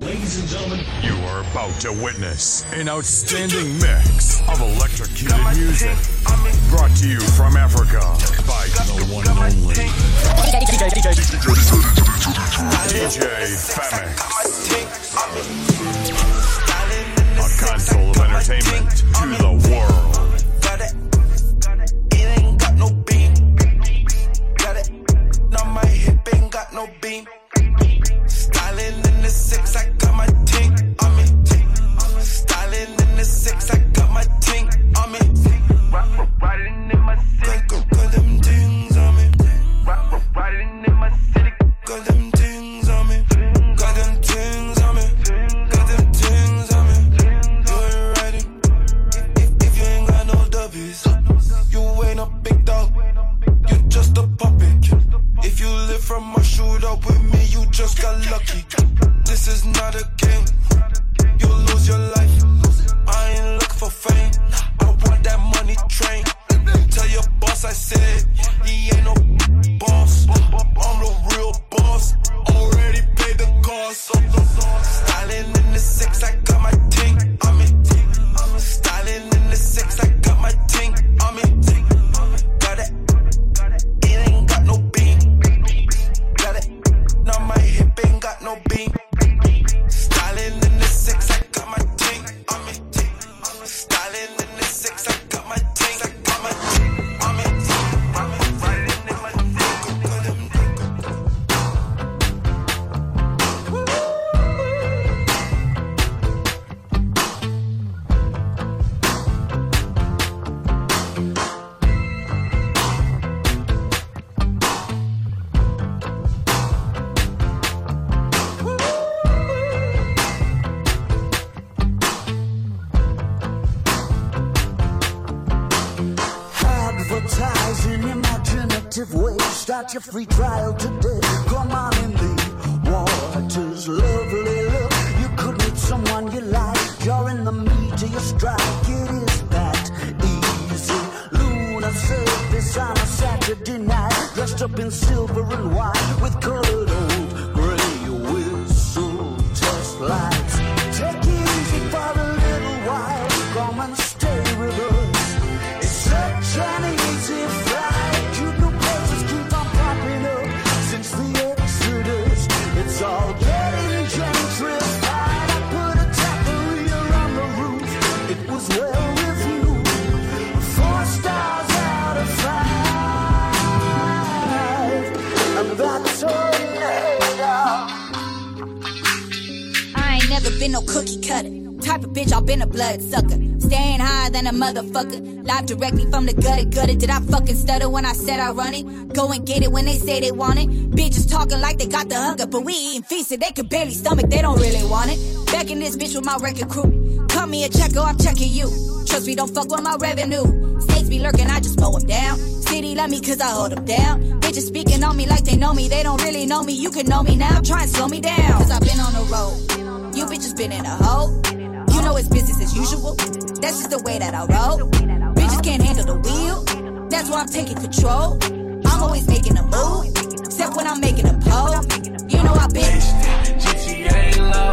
Ladies and gentlemen, you are about to witness an outstanding mix of electrocuted music brought to you from Africa by the one and only DJ Femix. A console of entertainment to the world. beam. I said he ain't no with color. cookie cutter. Type of bitch, i been a bloodsucker. Staying higher than a motherfucker. Live directly from the gutter, gutter. Did I fucking stutter when I said I run it? Go and get it when they say they want it. Bitches talking like they got the hunger, but we eating feasted. They could barely stomach, they don't really want it. Back in this bitch with my record crew. Call me a checker, I'm checking you. Trust me, don't fuck with my revenue. States be lurking, I just mow them down. City love me cause I hold them down. Bitches speaking on me like they know me. They don't really know me, you can know me now. Try and slow me down. Cause I've been on the road. You bitches been in a hole. You know it's business as usual. That's just the way that I roll. Bitches can't handle the wheel. That's why I'm taking control. I'm always making a move, except when I'm making a pole. You know I bitch. GTA love.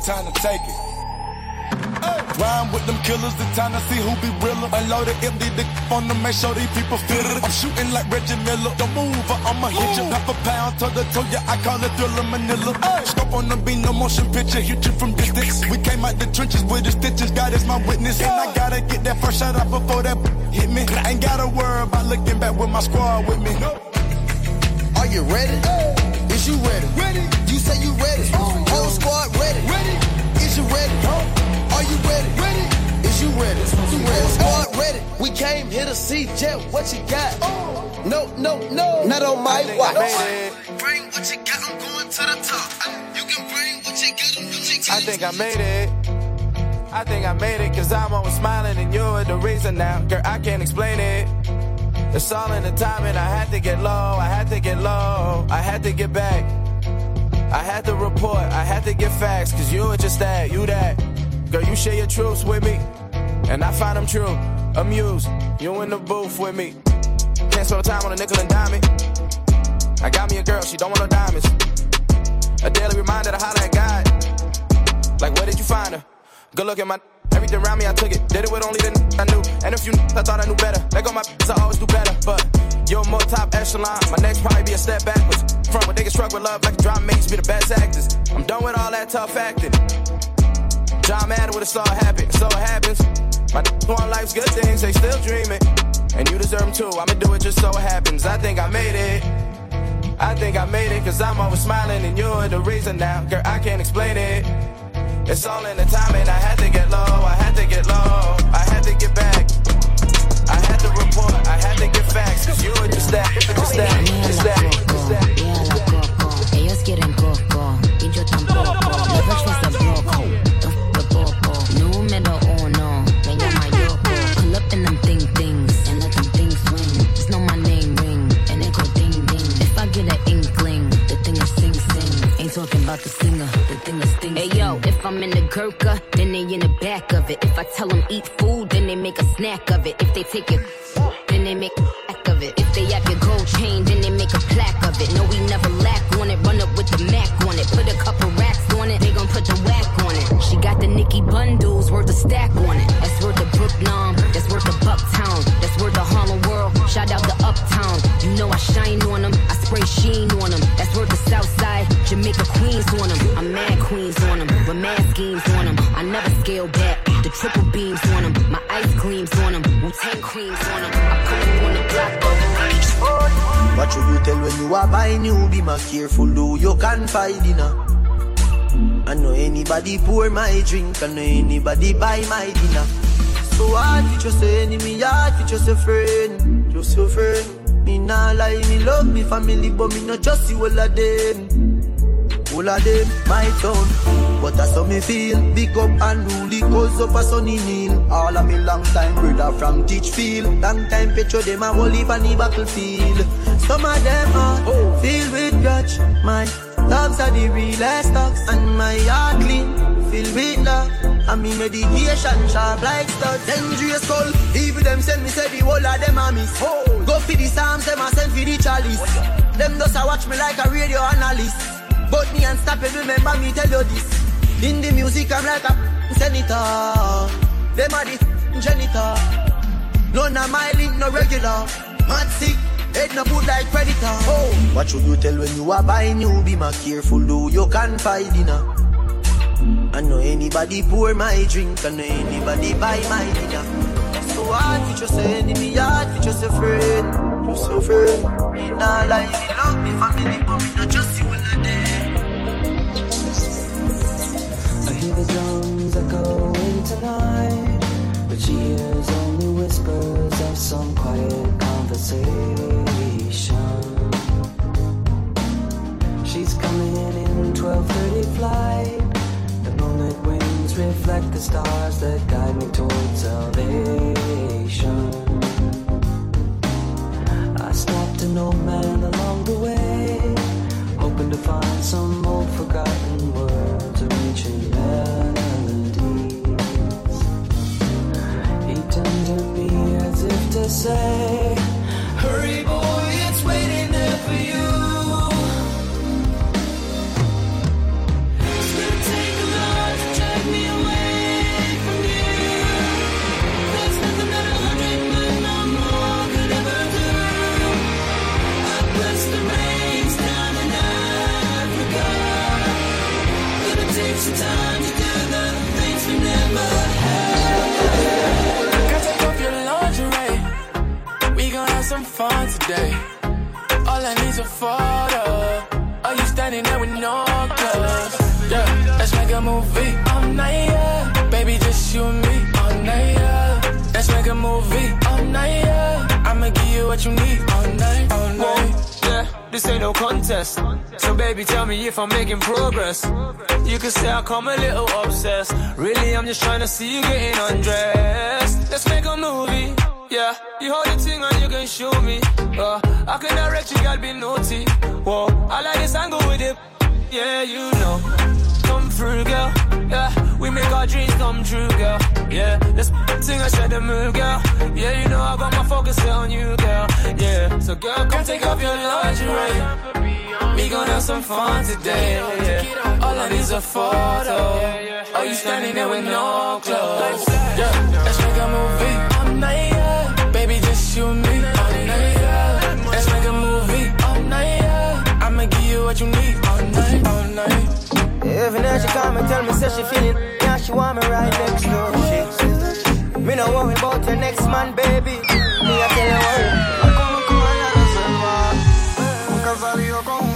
time to take it. Hey. Rhyme with them killers, the time to see who be realer. Unloaded empty dick on them, make sure these people feel it. I'm shooting like Reggie Miller. Don't move or I'ma hit you. Half a pound to the toe, yeah, I call it thriller Manila. Hey. Scope on the beat, no motion picture, hit you from distance. We came out the trenches with the stitches, God is my witness. Yeah. And I gotta get that first shot up before that hit me. I ain't gotta worry about looking back with my squad with me. Are you ready? Hey is you ready? Ready. You say you ready. Oh. Whole squad ready. Ready. Is you ready? Oh. Are you ready? Ready. Is you ready? You ready? Whole squad ready. We came here to see Jet. What you got? Oh. No, no, no. Not on my watch. Bring what you got. I'm going to the top. You can bring what you got. I think I made it. I think I made it, cause I'm always smiling and you're the reason now. Girl, I can't explain it. It's all in the timing. I had to get low, I had to get low, I had to get back. I had to report, I had to get facts, cause you were just that, you that. Girl, you share your truths with me, and I find them true. Amused, you in the booth with me. Can't spend time on a nickel and diamond. I got me a girl, she don't want no diamonds. A daily reminder to holler at God. Like, where did you find her? Good look at my everything around me, I took it. Did it with only the I knew. And if you I thought I knew better. They go my I always do better. But you're more top echelon. My next probably be a step backwards. From where they get struck with love like a drama makes be the best actors. I'm done with all that tough acting. John Madden with a star happen. So it happens. My want life's good things, they still dreaming. And you deserve them too. I'ma do it just so it happens. I think I made it. I think I made it, cause I'm always smiling and you're the reason now. Girl, I can't explain it. It's all in the timing. I had to get low, I had to get low, I had to get back. I had to report, I had to get facts, cause you were just that, just that, just that, just that. Ellos quieren coco, Gurkha, then they in the back of it. If I tell them eat food, then they make a snack of it. If they take it, then they make What you tell when you are buying new? Be my careful, though you can find dinner. I know anybody pour my drink, I know anybody buy my dinner. So hard for just a enemy, hard for just a friend, just a friend. Me nah lie, me love me family, but me not just see all of them. All of them, my town. But that's how me feel. Big up and rule cause up a sunny kneel. All of me long time brother from Teachfield. Long time petro them a whole heap on the battlefield. Some of them are filled with grudge. My dogs are the realest dogs. And my heart clean, filled with love. And me medication sharp like studs. Dangerous skull. Even them send me say the whole of them a miss. Go for the psalms, them a send for the chalice. Them just a watch me like a radio analyst. But me unstoppable, remember me tell you this. In the music, I'm like a senator. Them are the janitor. None of my link, no regular. Mad sick, head no good like predator. Oh, what should you tell when you are buying you? Be more careful, though you can't find dinner. I know anybody pour my drink, I know anybody buy my dinner. So hard for just a enemy, hard for just a friend, just a friend. Nah lie, me love me family, but she hears only whispers of some quiet conversation. She's coming in 12:30 flight. The moonlit wings reflect the stars that say, I need's a photo. Are you standing there with no clothes? Yeah, let's make a movie all night, yeah. Baby, just you and me all night, yeah. Let's make a movie all night, yeah. I'ma give you what you need all night, all night. Yeah, this ain't no contest. So baby, tell me if I'm making progress. You can say I come a little obsessed. Really, I'm just trying to see you getting undressed. Let's make a movie. Yeah, you hold the thing and you can show me. Uh, I can direct you, gotta be naughty. Whoa, I like this angle with it. Yeah, you know. Come through, girl. Yeah, we make our dreams come true, girl. Yeah, this thing I said the move, girl. Yeah, you know I got my focus on you, girl. Yeah, so girl, come take off your lingerie. We gon' have some fun today. Yeah. All I need's a photo. Oh, you standing there with no clothes. Yeah, let's make a movie. Just you and me. All night, yeah. Let's make a movie. All night. I'ma give you what you need. All night, all night. Every night she come and tell me, say she feeling. Yeah, she want me right next door. She, me no worry about your next man, baby. Me I tell her, La conozco a ella de selva. Nunca ha salido con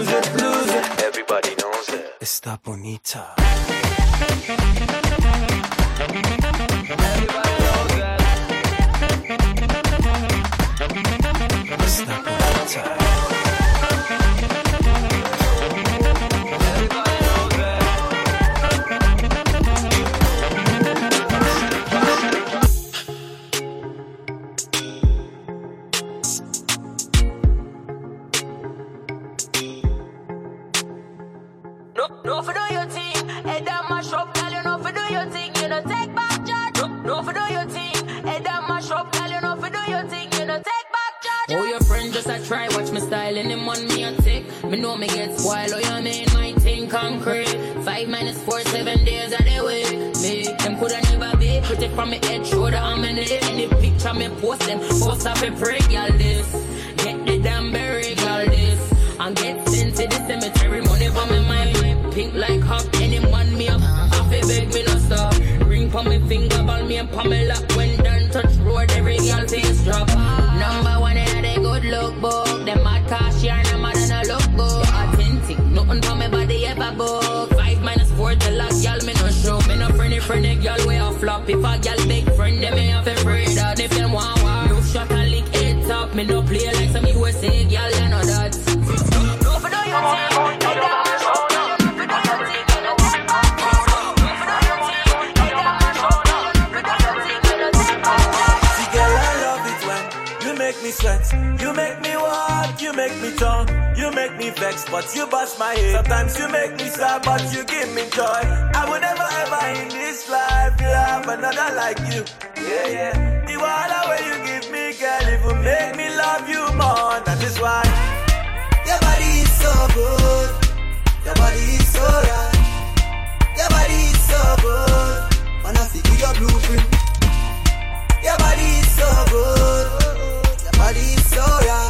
lose it, lose it. Everybody knows it. Está bonita. Está bonita. Four, seven days of the week. Me, them coulda never be pretty from me head, shoulder, I'm in it. Any picture me post them, post up a pray, y'all this. Girl me no show. Me no friendly, friendly girl way a flop. If a girl big friend, them me have to afraid that. If them want war, no shot and lick it top Me no play like some vex, but you bust my head. Sometimes you make me sad, but you give me joy. I would never ever in this life love another like you. Yeah, yeah. The water where you give me, girl, it will make me love you more. That is why Your body is so good. Your body is so right. Your body is so good. Wanna see your blueprint. Your body is so good. Your body is so right.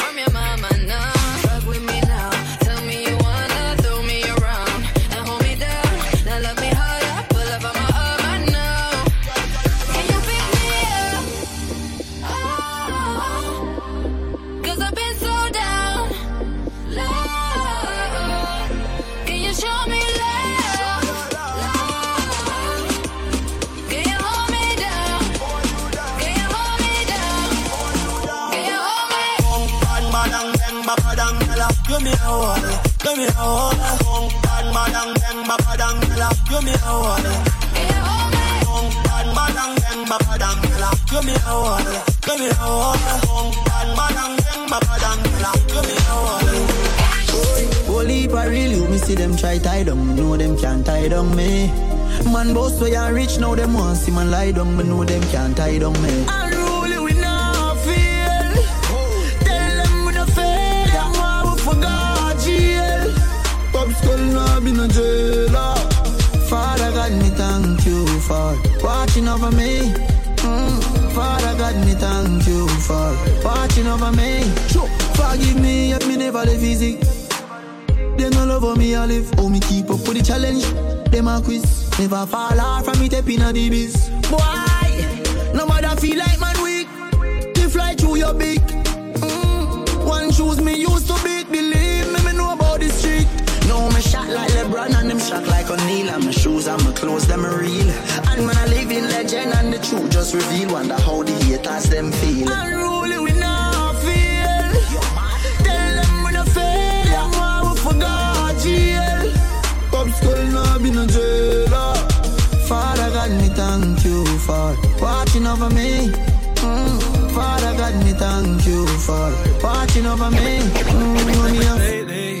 from your mama, no. You me a wall. Bad madam, bang, bapadang, gala. You me a wall, you me a wall. Bad madam, bang, bapadang, gala. You me a wall. Holy for real, you me see them try tie down, me know them can't tie down me. Man boss way and rich, now them want see man lie down, me know them can't tie down me. Unruly, we not feel. Tell them we no fail. Them want we forgot jail. Pop skull now been a jailer. For watching over me. Mm. Father God, me thank you for watching over me. Sure. Forgive me if me never live easy. They no love how me I live. Oh, me keep up with the challenge. Them a quiz. Never fall off from me tapping a the biz. Boy, no matter feel like man weak. To fly through your beak. Mm. One shoes me used to beat. Believe me, me know about the street. No, me shot like LeBron and them shot like O'Neal. And my shoes and my clothes, them are real. And when I live in legend and the truth just reveal. Wonder how the haters them feel. Unruly, we not feel. Tell them we no fail. Them want we forgot jail. Pop skull now been a jailer. Father God, me thank you for watching over me. Mm. Father God, me thank you for watching over me. Mm, Lately,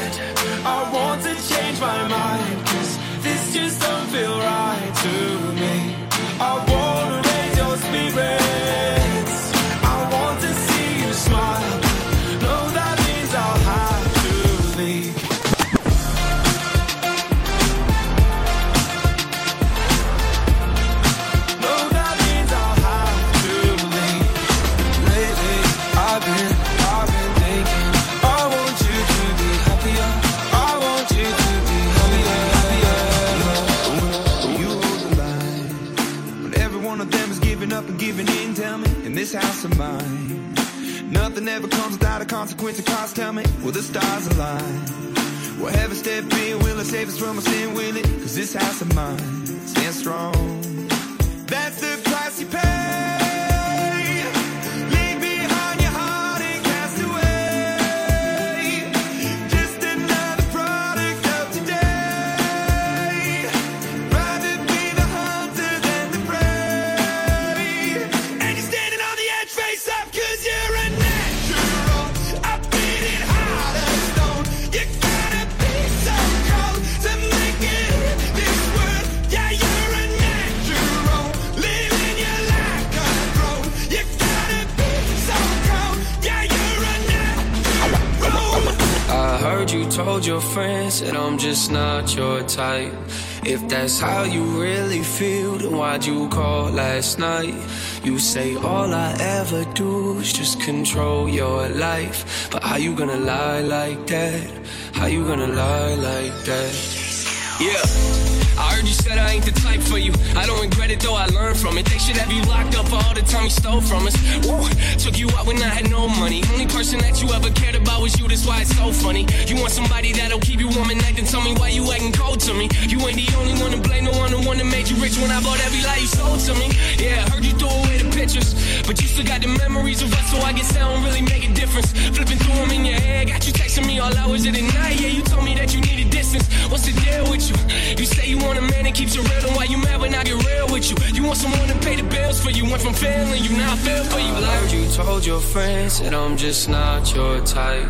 consequence of cost. Tell me, will the stars align? Will heaven step in? Will it save us from our sin? Will it? Cause this house of mine stands strong. Told your friends that I'm just not your type. If that's how you really feel, then why'd you call last night? You say all I ever do is just control your life. But how you gonna lie like that? How you gonna lie like that? Yeah. I heard you said I ain't the type for you. I don't regret it though, I learned from it. They should have you locked up for all the time you stole from us. Woo, took you out when I had no money. Only person that you ever cared about was you, that's why it's so funny. You want somebody that'll keep you warm at night, then tell me why you acting cold to me. You ain't the only one to blame, no one, the one that made you rich when I bought every lie you sold to me. Yeah, I heard you throw away the pictures, but you still got the memories of us, so I guess I don't really make a difference. Flipping through them in your head, got you texting me all hours of the night. Yeah, you told me that you needed distance. What's the deal with you? You say you want a man that keeps you real, and why you mad when I get real with you? You want someone to pay the bills for you. Went from failing you, now I feel for you. Like you told your friends that I'm just not your type.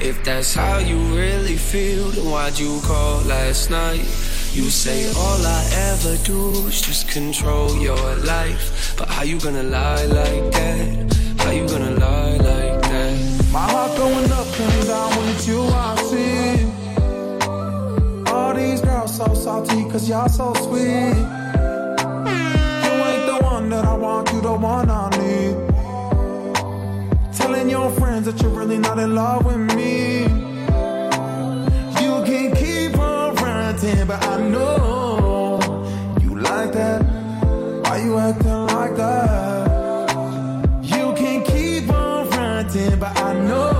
If that's how you really feel, then why'd you call last night? You say all I ever do is just control your life. But how you gonna lie like that? How you gonna lie like that? My heart going up and down when it's you. I salty cause y'all so sweet. You ain't the one that I want, you the one I need. Telling your friends that you're really not in love with me. You can keep on ranting, but I know you like that. Why you acting like that? You can keep on ranting, but I know.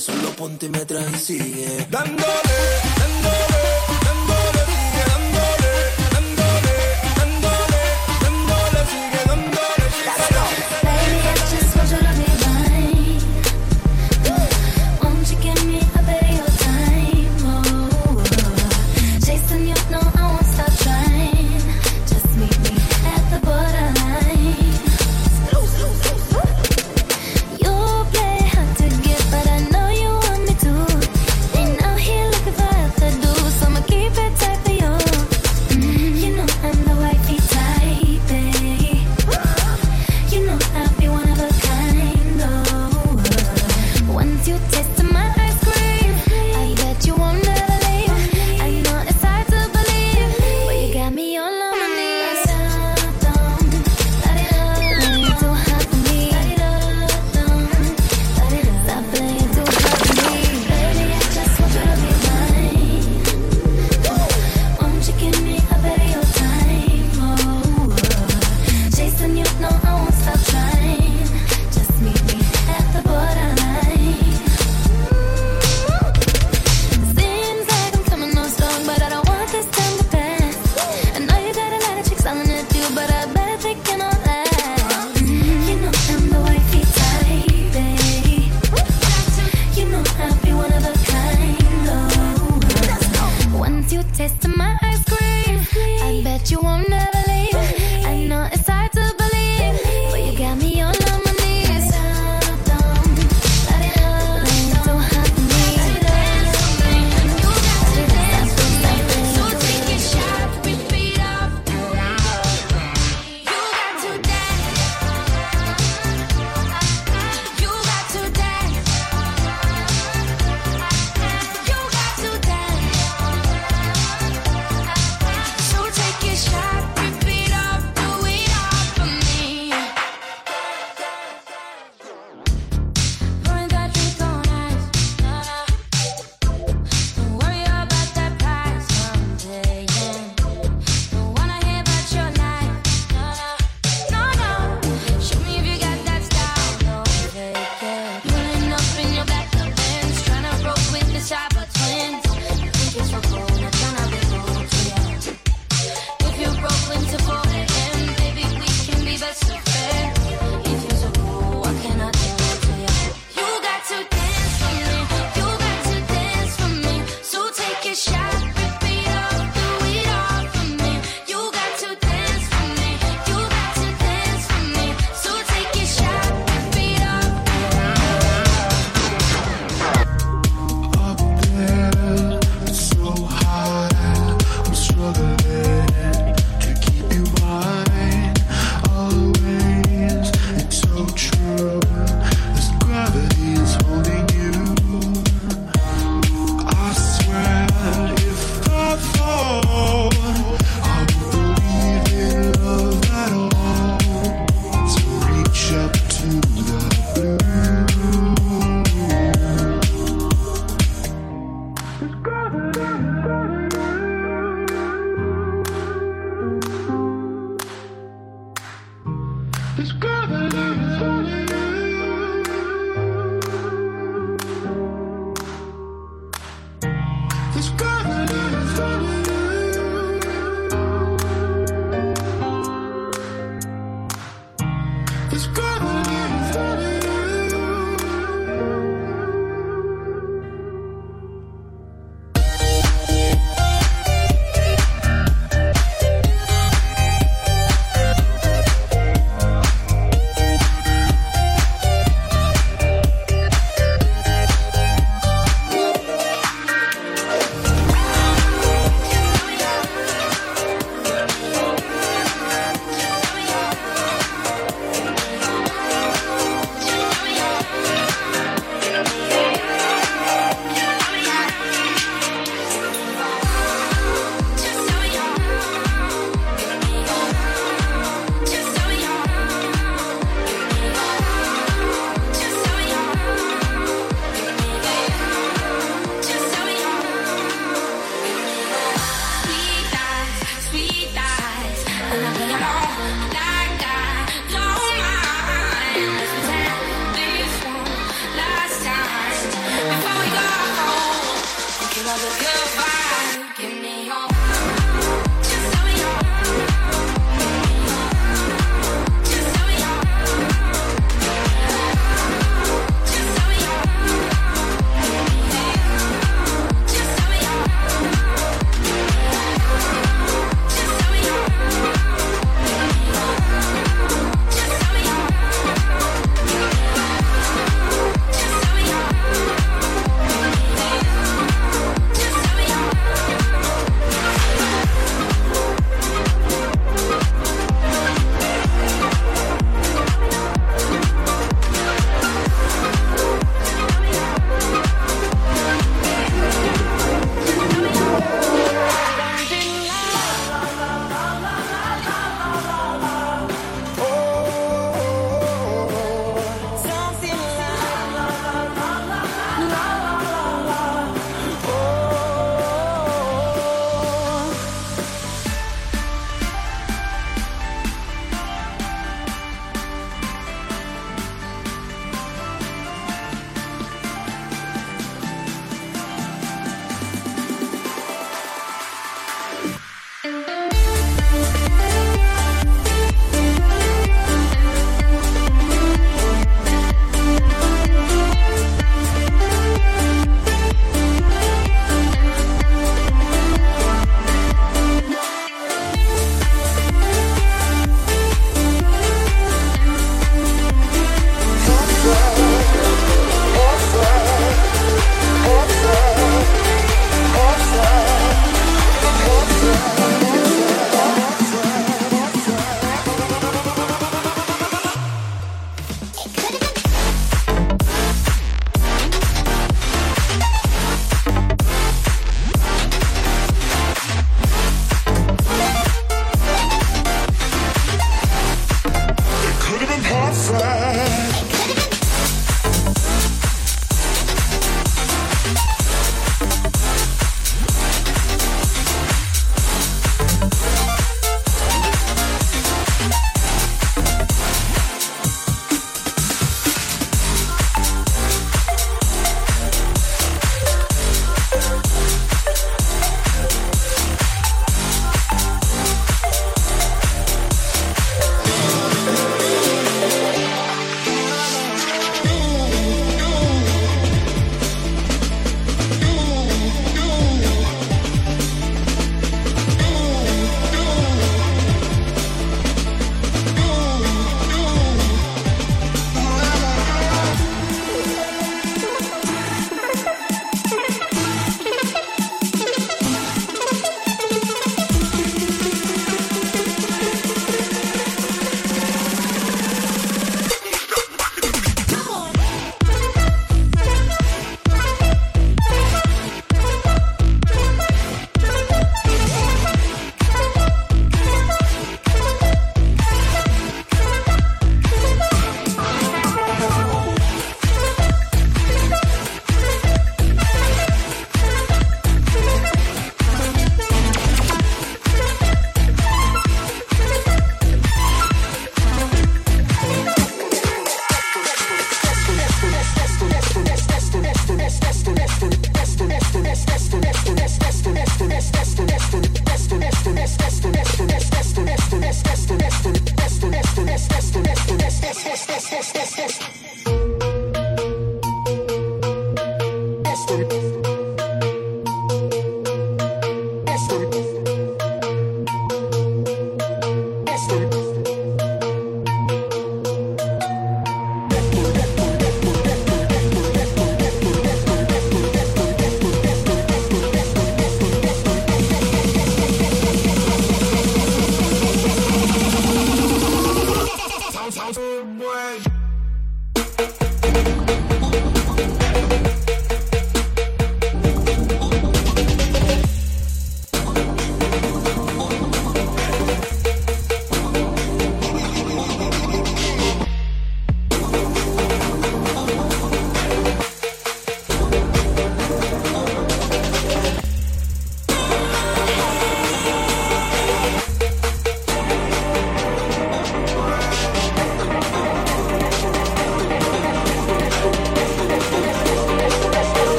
Solo ponte y mete